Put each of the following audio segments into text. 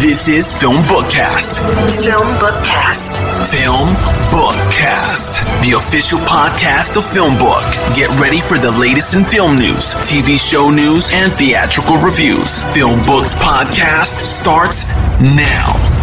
This is Film Bookcast. Film Bookcast. Film Bookcast, the official podcast of Film Book. Get ready for the latest in film news, TV show news, and theatrical reviews. Film Books Podcast starts now.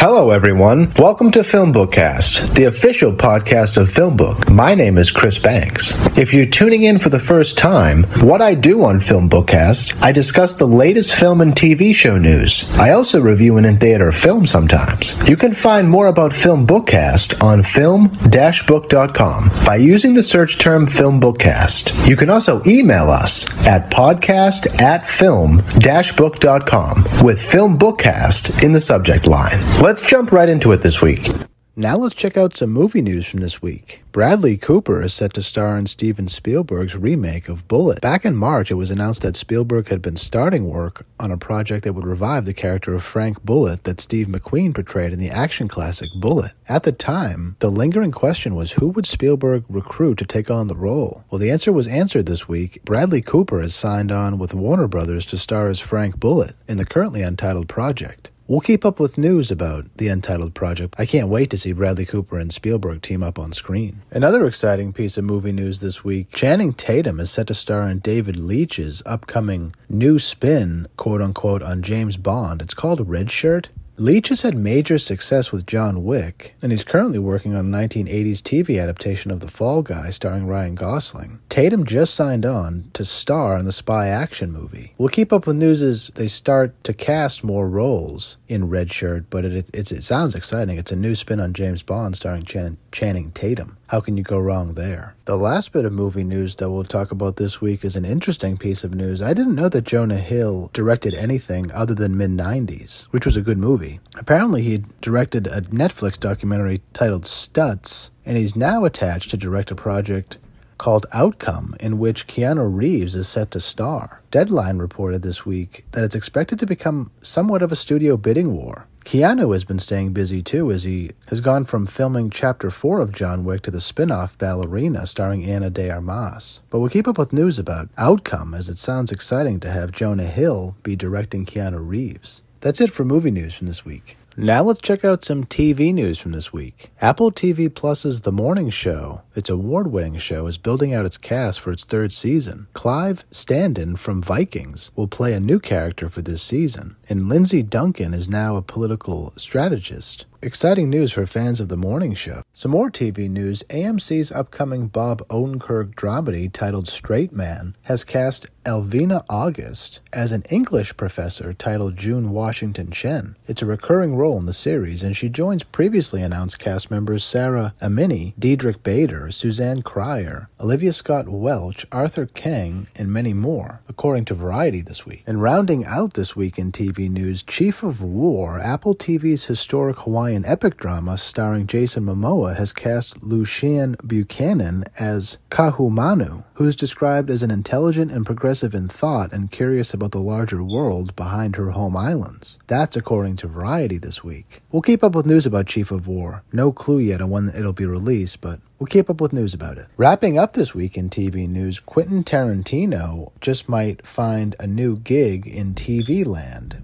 Hello, everyone. Welcome to Film Bookcast, the official podcast of Film Book. My name is Chris Banks. If you're tuning in for the first time, what I do on Film Bookcast, I discuss the latest film and TV show news. I also review an in-theater film sometimes. You can find more about Film Bookcast on film-book.com by using the search term Film Bookcast. You can also email us at podcast at film-book.com with Film Bookcast in the subject line. Let's jump right into it this week. Now let's check out some movie news from this week. Bradley Cooper is set to star in Steven Spielberg's remake of Bullitt. Back in March, it was announced that Spielberg had been starting work on a project that would revive the character of Frank Bullitt that Steve McQueen portrayed in the action classic Bullitt. At the time, the lingering question was who would Spielberg recruit to take on the role? Well, the answer was answered this week. Bradley Cooper has signed on with Warner Brothers to star as Frank Bullitt in the currently untitled project. We'll keep up with news about the Untitled Project. I can't wait to see Bradley Cooper and Spielberg team up on screen. Another exciting piece of movie news this week Channing Tatum is set to star in David Leitch's upcoming new spin, quote unquote, on James Bond. It's called Red Shirt. Leitch has had major success with John Wick, and he's currently working on a 1980s TV adaptation of The Fall Guy starring Ryan Gosling. Tatum just signed on to star in the spy action movie. We'll keep up with news as they start to cast more roles in Red Shirt, but it, it, it sounds exciting. It's a new spin on James Bond starring Chan, Channing Tatum. How can you go wrong there? The last bit of movie news that we'll talk about this week is an interesting piece of news. I didn't know that Jonah Hill directed anything other than mid 90s, which was a good movie. Apparently, he directed a Netflix documentary titled Stutz, and he's now attached to direct a project called Outcome, in which Keanu Reeves is set to star. Deadline reported this week that it's expected to become somewhat of a studio bidding war. Keanu has been staying busy too, as he has gone from filming Chapter 4 of John Wick to the spin off Ballerina starring Ana de Armas. But we'll keep up with news about Outcome, as it sounds exciting to have Jonah Hill be directing Keanu Reeves. That's it for movie news from this week. Now let's check out some TV news from this week. Apple TV Plus's The Morning Show, its award winning show, is building out its cast for its third season. Clive Standen from Vikings will play a new character for this season, and Lindsay Duncan is now a political strategist. Exciting news for fans of the morning show. Some more TV news AMC's upcoming Bob Odenkirk dramedy titled Straight Man has cast Alvina August as an English professor titled June Washington Chen. It's a recurring role in the series, and she joins previously announced cast members Sarah Amini, Diedrich Bader, Suzanne Cryer, Olivia Scott Welch, Arthur Kang, and many more, according to Variety this week. And rounding out this week in TV news, Chief of War, Apple TV's historic Hawaiian epic drama starring Jason Momoa has cast Luciane Buchanan as Ka'ahumanu, who is described as an intelligent and progressive in thought and curious about the larger world behind her home islands. That's according to Variety this week. We'll keep up with news about Chief of War. No clue yet on when it'll be released, but We'll keep up with news about it. Wrapping up this week in TV news, Quentin Tarantino just might find a new gig in TV land.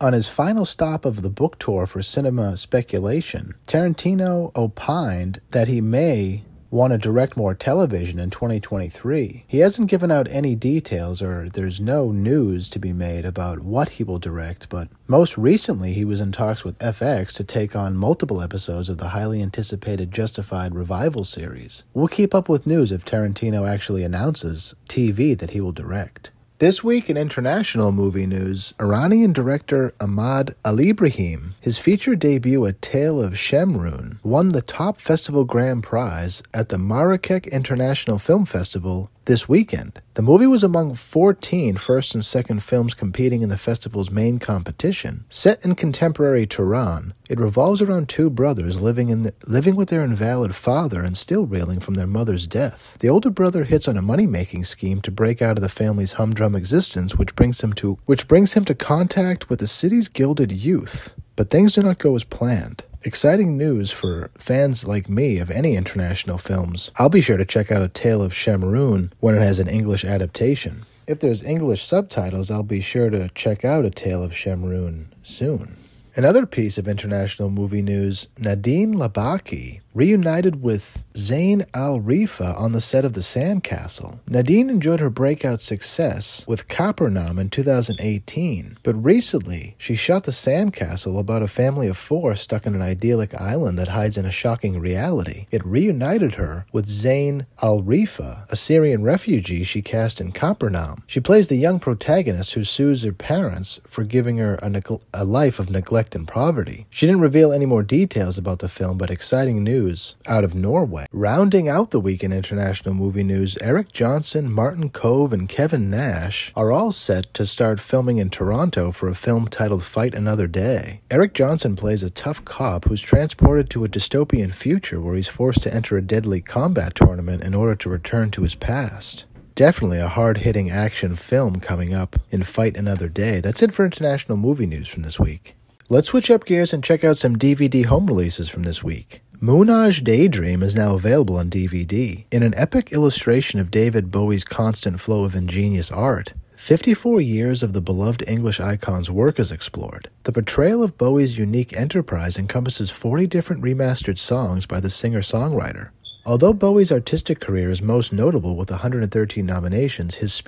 On his final stop of the book tour for Cinema Speculation, Tarantino opined that he may want to direct more television in 2023. He hasn't given out any details or there's no news to be made about what he will direct, but most recently he was in talks with FX to take on multiple episodes of the highly anticipated Justified revival series. We'll keep up with news if Tarantino actually announces TV that he will direct. This week in international movie news, Iranian director Ahmad Alibrahim, his feature debut A Tale of Shemroon, won the top festival grand prize at the Marrakech International Film Festival this weekend. The movie was among 14 first and second films competing in the festival's main competition. Set in contemporary Tehran, it revolves around two brothers living in the, living with their invalid father and still reeling from their mother's death. The older brother hits on a money-making scheme to break out of the family's humdrum existence, which brings him to which brings him to contact with the city's gilded youth. But things do not go as planned. Exciting news for fans like me of any international films. I'll be sure to check out A Tale of Shemroon when it has an English adaptation. If there's English subtitles, I'll be sure to check out A Tale of Shemroon soon. Another piece of international movie news Nadine Labaki reunited with Zain Al Rafeea on the set of The Sandcastle. Nadine enjoyed her breakout success with Capernaum in 2018, but recently she shot The Sandcastle about a family of four stuck in an idyllic island that hides in a shocking reality. It reunited her with Zain Al Rafeea, a Syrian refugee she cast in Capernaum. She plays the young protagonist who sues her parents for giving her a, neg- a life of neglect and poverty. She didn't reveal any more details about the film, but exciting news news out of Norway. Rounding out the week in international movie news, Eric Johnson, Martin Kove, and Kevin Nash are all set to start filming in Toronto for a film titled Fight Another Day. Eric Johnson plays a tough cop who's transported to a dystopian future where he's forced to enter a deadly combat tournament in order to return to his past definitely a hard hitting action film coming up in Fight Another Day. That's it for international movie news from this week. Let's switch up gears and check out some DVD home releases from this week. Moonage Daydream is now available on DVD. In an epic illustration of David Bowie's constant flow of ingenious art, 54 years of the beloved English icon's work is explored. The portrayal of Bowie's unique enterprise encompasses 40 different remastered songs by the singer songwriter. Although Bowie's artistic career is most notable with 113 nominations, his,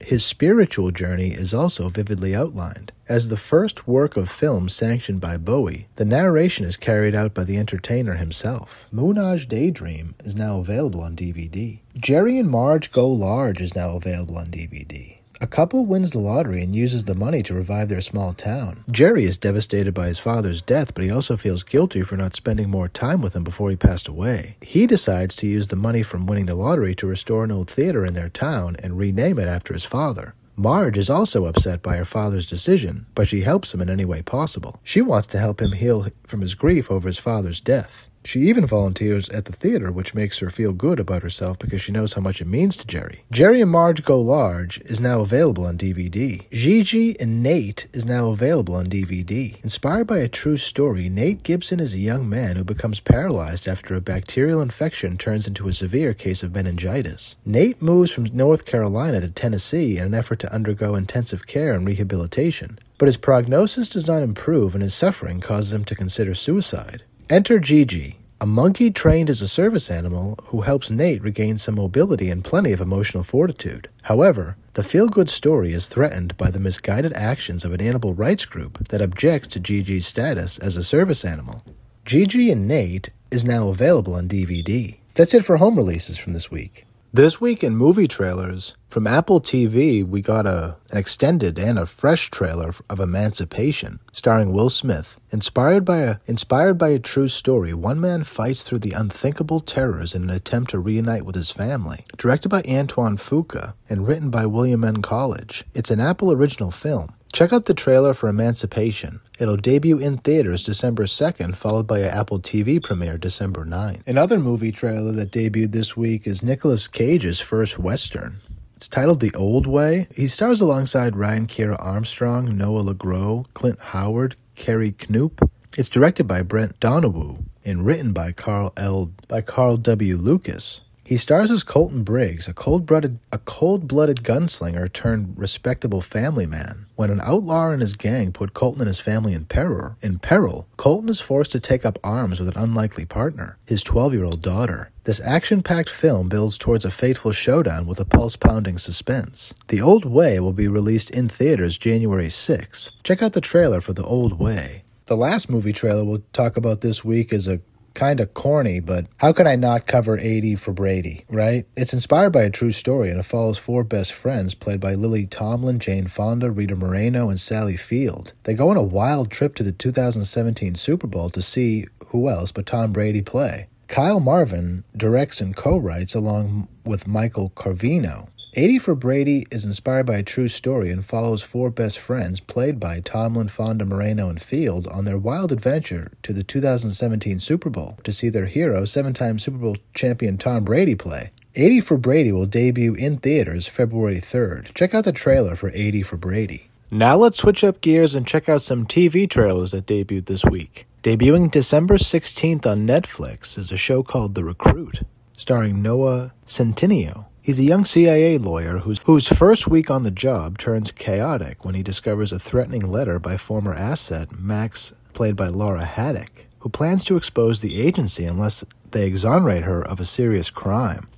his spiritual journey is also vividly outlined. As the first work of film sanctioned by Bowie, the narration is carried out by the entertainer himself. Moonage Daydream is now available on DVD. Jerry and Marge Go Large is now available on DVD. A couple wins the lottery and uses the money to revive their small town. Jerry is devastated by his father's death, but he also feels guilty for not spending more time with him before he passed away. He decides to use the money from winning the lottery to restore an old theater in their town and rename it after his father. Marge is also upset by her father's decision, but she helps him in any way possible. She wants to help him heal from his grief over his father's death. She even volunteers at the theater, which makes her feel good about herself because she knows how much it means to Jerry. Jerry and Marge Go Large is now available on DVD. Gigi and Nate is now available on DVD. Inspired by a true story, Nate Gibson is a young man who becomes paralyzed after a bacterial infection turns into a severe case of meningitis. Nate moves from North Carolina to Tennessee in an effort to undergo intensive care and rehabilitation. But his prognosis does not improve and his suffering causes him to consider suicide. Enter Gigi, a monkey trained as a service animal who helps Nate regain some mobility and plenty of emotional fortitude. However, the feel good story is threatened by the misguided actions of an animal rights group that objects to Gigi's status as a service animal. Gigi and Nate is now available on DVD. That's it for home releases from this week. This week in movie trailers, from Apple TV, we got a, an extended and a fresh trailer of Emancipation, starring Will Smith. Inspired by a inspired by a true story, one man fights through the unthinkable terrors in an attempt to reunite with his family. Directed by Antoine Fuqua and written by William N. Collage, it's an Apple original film. Check out the trailer for Emancipation. It'll debut in theaters December 2nd, followed by an Apple TV premiere December 9th. Another movie trailer that debuted this week is Nicolas Cage's first Western. It's titled The Old Way. He stars alongside Ryan Kiera Armstrong, Noah LeGros, Clint Howard, Kerry Knuppe. It's directed by Brent Donowho and written by Carl L. by Carl W. Lucas. He stars as Colton Briggs, a cold-blooded a cold-blooded gunslinger turned respectable family man. When an outlaw and his gang put Colton and his family in peril, in peril, Colton is forced to take up arms with an unlikely partner, his 12-year-old daughter. This action-packed film builds towards a fateful showdown with a pulse-pounding suspense. The Old Way will be released in theaters January 6th. Check out the trailer for The Old Way. The last movie trailer we'll talk about this week is a kind of corny, but how could I not cover 80 for Brady, right? It's inspired by a true story and it follows four best friends played by Lily Tomlin, Jane Fonda, Rita Moreno, and Sally Field. They go on a wild trip to the 2017 Super Bowl to see who else but Tom Brady play. Kyle Marvin directs and co-writes along with Michael Covino. 80 for Brady is inspired by a true story and follows four best friends, played by Tomlin, Fonda, Moreno, and Field, on their wild adventure to the 2017 Super Bowl to see their hero, seven time Super Bowl champion Tom Brady, play. 80 for Brady will debut in theaters February 3rd. Check out the trailer for 80 for Brady. Now let's switch up gears and check out some TV trailers that debuted this week. Debuting December 16th on Netflix is a show called The Recruit, starring Noah Centineo. He's a young CIA lawyer whose, whose first week on the job turns chaotic when he discovers a threatening letter by former asset Max, played by Laura Haddock, who plans to expose the agency unless they exonerate her of a serious crime.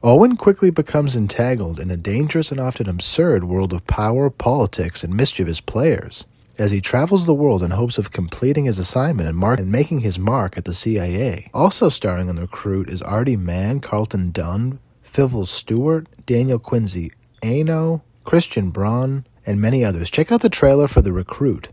Owen quickly becomes entangled in a dangerous and often absurd world of power, politics, and mischievous players as he travels the world in hopes of completing his assignment and, mark- and making his mark at the CIA. Also starring on the recruit is Aarti Mann, Colton Dunn, Fivel Stewart, Daniel Quincy Annoh, Kristian Bruun, and many others. Check out the trailer for The Recruit.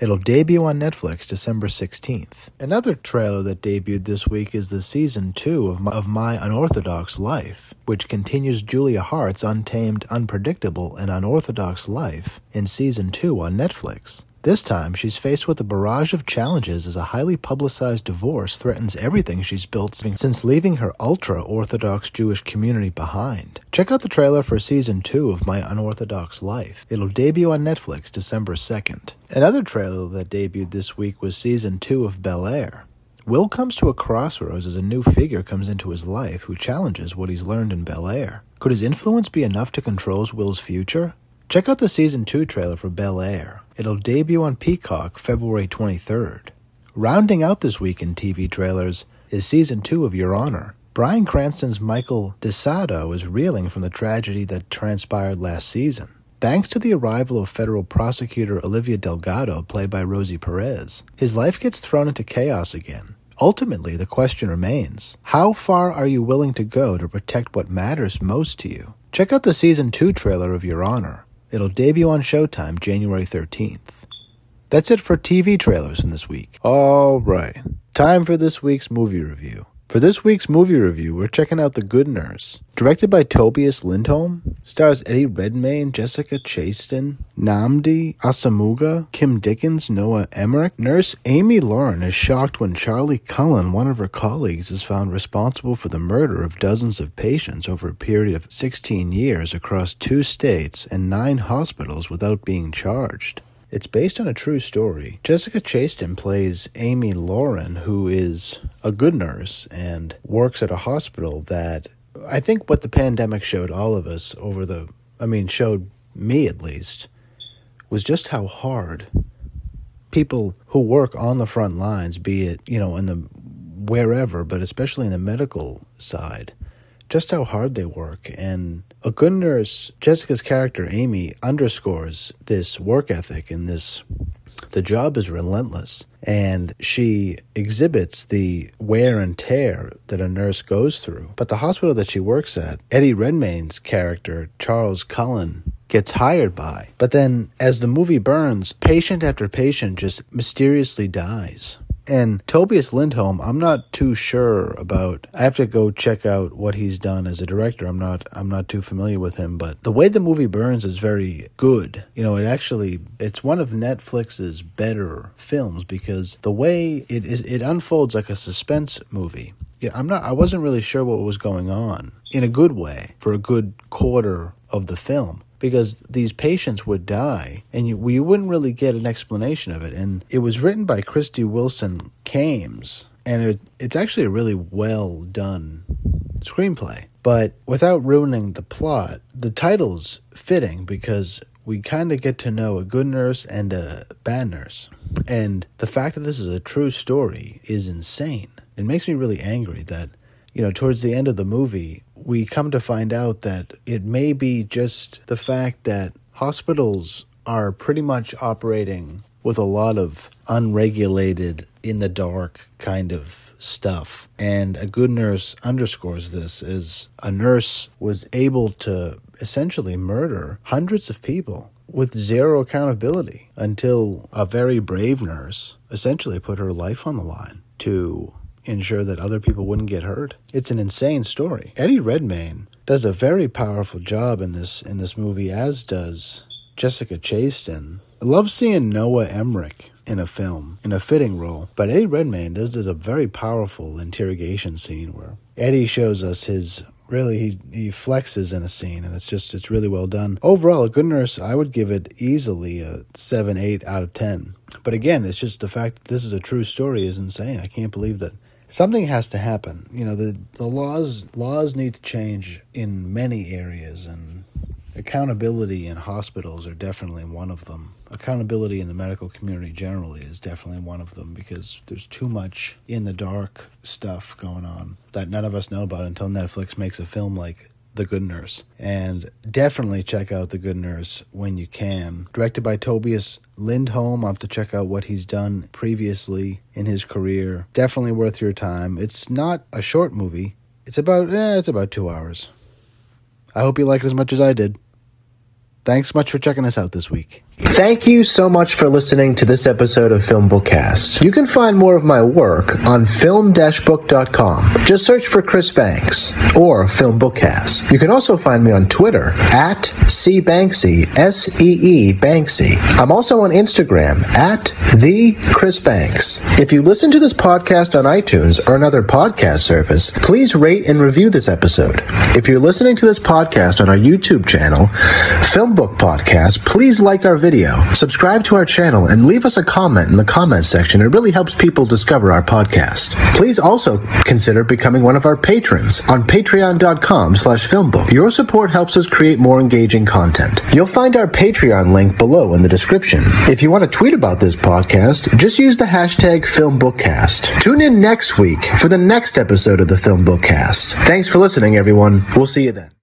It'll debut on Netflix December 16th. Another trailer that debuted this week is the season 2 of My, of My Unorthodox Life, which continues Julia Haart's untamed, unpredictable, and unorthodox life in season 2 on Netflix. This time, she's faced with a barrage of challenges as a highly publicized divorce threatens everything she's built since leaving her ultra Orthodox Jewish community behind. Check out the trailer for season 2 of My Unorthodox Life. It'll debut on Netflix December 2nd. Another trailer that debuted this week was season 2 of Bel Air. Will comes to a crossroads as a new figure comes into his life who challenges what he's learned in Bel Air. Could his influence be enough to control Will's future? Check out the season 2 trailer for Bel Air. It'll debut on Peacock February 23rd. Rounding out this week in TV trailers is season 2 of Your Honor. Bryan Cranston's Michael Desiato is reeling from the tragedy that transpired last season. Thanks to the arrival of federal prosecutor Olivia Delgado, played by Rosie Perez, his life gets thrown into chaos again. Ultimately, the question remains how far are you willing to go to protect what matters most to you? Check out the season 2 trailer of Your Honor. It'll debut on Showtime January 13th. That's it for TV trailers in this week. All right, time for this week's movie review. For this week's movie review, we're checking out The Good Nurse. Directed by Tobias Lindholm, stars Eddie Redmayne, Jessica Chastain, Nnamdi Asomugha, Kim Dickens, Noah Emmerich. Nurse Amy Loughren is shocked when Charlie Cullen, one of her colleagues, is found responsible for the murder of dozens of patients over a period of 16 years across two states and nine hospitals without being charged. It's based on a true story. Jessica Chastain plays Amy Loughren, who is a good nurse and works at a hospital that I think what the pandemic showed all of us over the, I mean, showed me at least, was just how hard people who work on the front lines, be it, you know, in the wherever, but especially in the medical side, just how hard they work. And a good nurse, Jessica's character, Amy, underscores this work ethic and this. The job is relentless, and she exhibits the wear and tear that a nurse goes through. But the hospital that she works at, Eddie Redmayne's character, Charles Cullen, gets hired by. But then, as the movie burns, patient after patient just mysteriously dies. And Tobias Lindholm, I'm not too sure about. I have to go check out what he's done as a director. I'm not I'm not too familiar with him, but the way the movie burns is very good. You know, it actually it's one of Netflix's better films because the way it is it unfolds like a suspense movie. Yeah, I'm not I wasn't really sure what was going on in a good way for a good quarter of the film because these patients would die and you, you wouldn't really get an explanation of it. And it was written by Krysty Wilson Cairns, and it, it's actually a really well done screenplay. But without ruining the plot, the title's fitting because we kind of get to know a good nurse and a bad nurse. And the fact that this is a true story is insane. It makes me really angry that, you know, towards the end of the movie, we come to find out that it may be just the fact that hospitals are pretty much operating with a lot of unregulated, in the dark kind of stuff. And a good nurse underscores this as a nurse was able to essentially murder hundreds of people with zero accountability until a very brave nurse essentially put her life on the line to ensure that other people wouldn't get hurt. It's an insane story. Eddie Redmayne does a very powerful job in this in this movie, as does Jessica Chastain. I love seeing Noah Emmerich in a film in a fitting role, but Eddie Redmayne does, does a very powerful interrogation scene where Eddie shows us his really he, he flexes in a scene and it's just it's really well done overall a good nurse i would give it easily a 7 8 out of 10 but again it's just the fact that this is a true story is insane i can't believe that something has to happen. You know, the the laws laws need to change in many areas, and accountability in hospitals are definitely one of them. Accountability in the medical community generally is definitely one of them because there's too much in the dark stuff going on that none of us know about until Netflix makes a film like the Good Nurse. And definitely check out The Good Nurse when you can. Directed by Tobias Lindholm. I'll have to check out what he's done previously in his career. Definitely worth your time. It's not a short movie. It's about eh, it's about two hours. I hope you like it as much as I did. Thanks much for checking us out this week. Thank you so much for listening to this episode of Film Bookcast. You can find more of my work on film-book.com. Just search for Chris Banks or Film Bookcast. You can also find me on Twitter at cbanksy, S-E-E Banksy. I'm also on Instagram at the Chris Banks. If you listen to this podcast on iTunes or another podcast service, please rate and review this episode. If you're listening to this podcast on our YouTube channel, Film Book Podcast, please like our video, subscribe to our channel, and leave us a comment in the comments section. It really helps people discover our podcast. Please also consider becoming one of our patrons on patreon.com slash filmbook. Your support helps us create more engaging content. You'll find our Patreon link below in the description. If you want to tweet about this podcast, just use the hashtag FilmBookcast. Tune in next week for the next episode of the Film Bookcast. Thanks for listening, everyone. We'll see you then.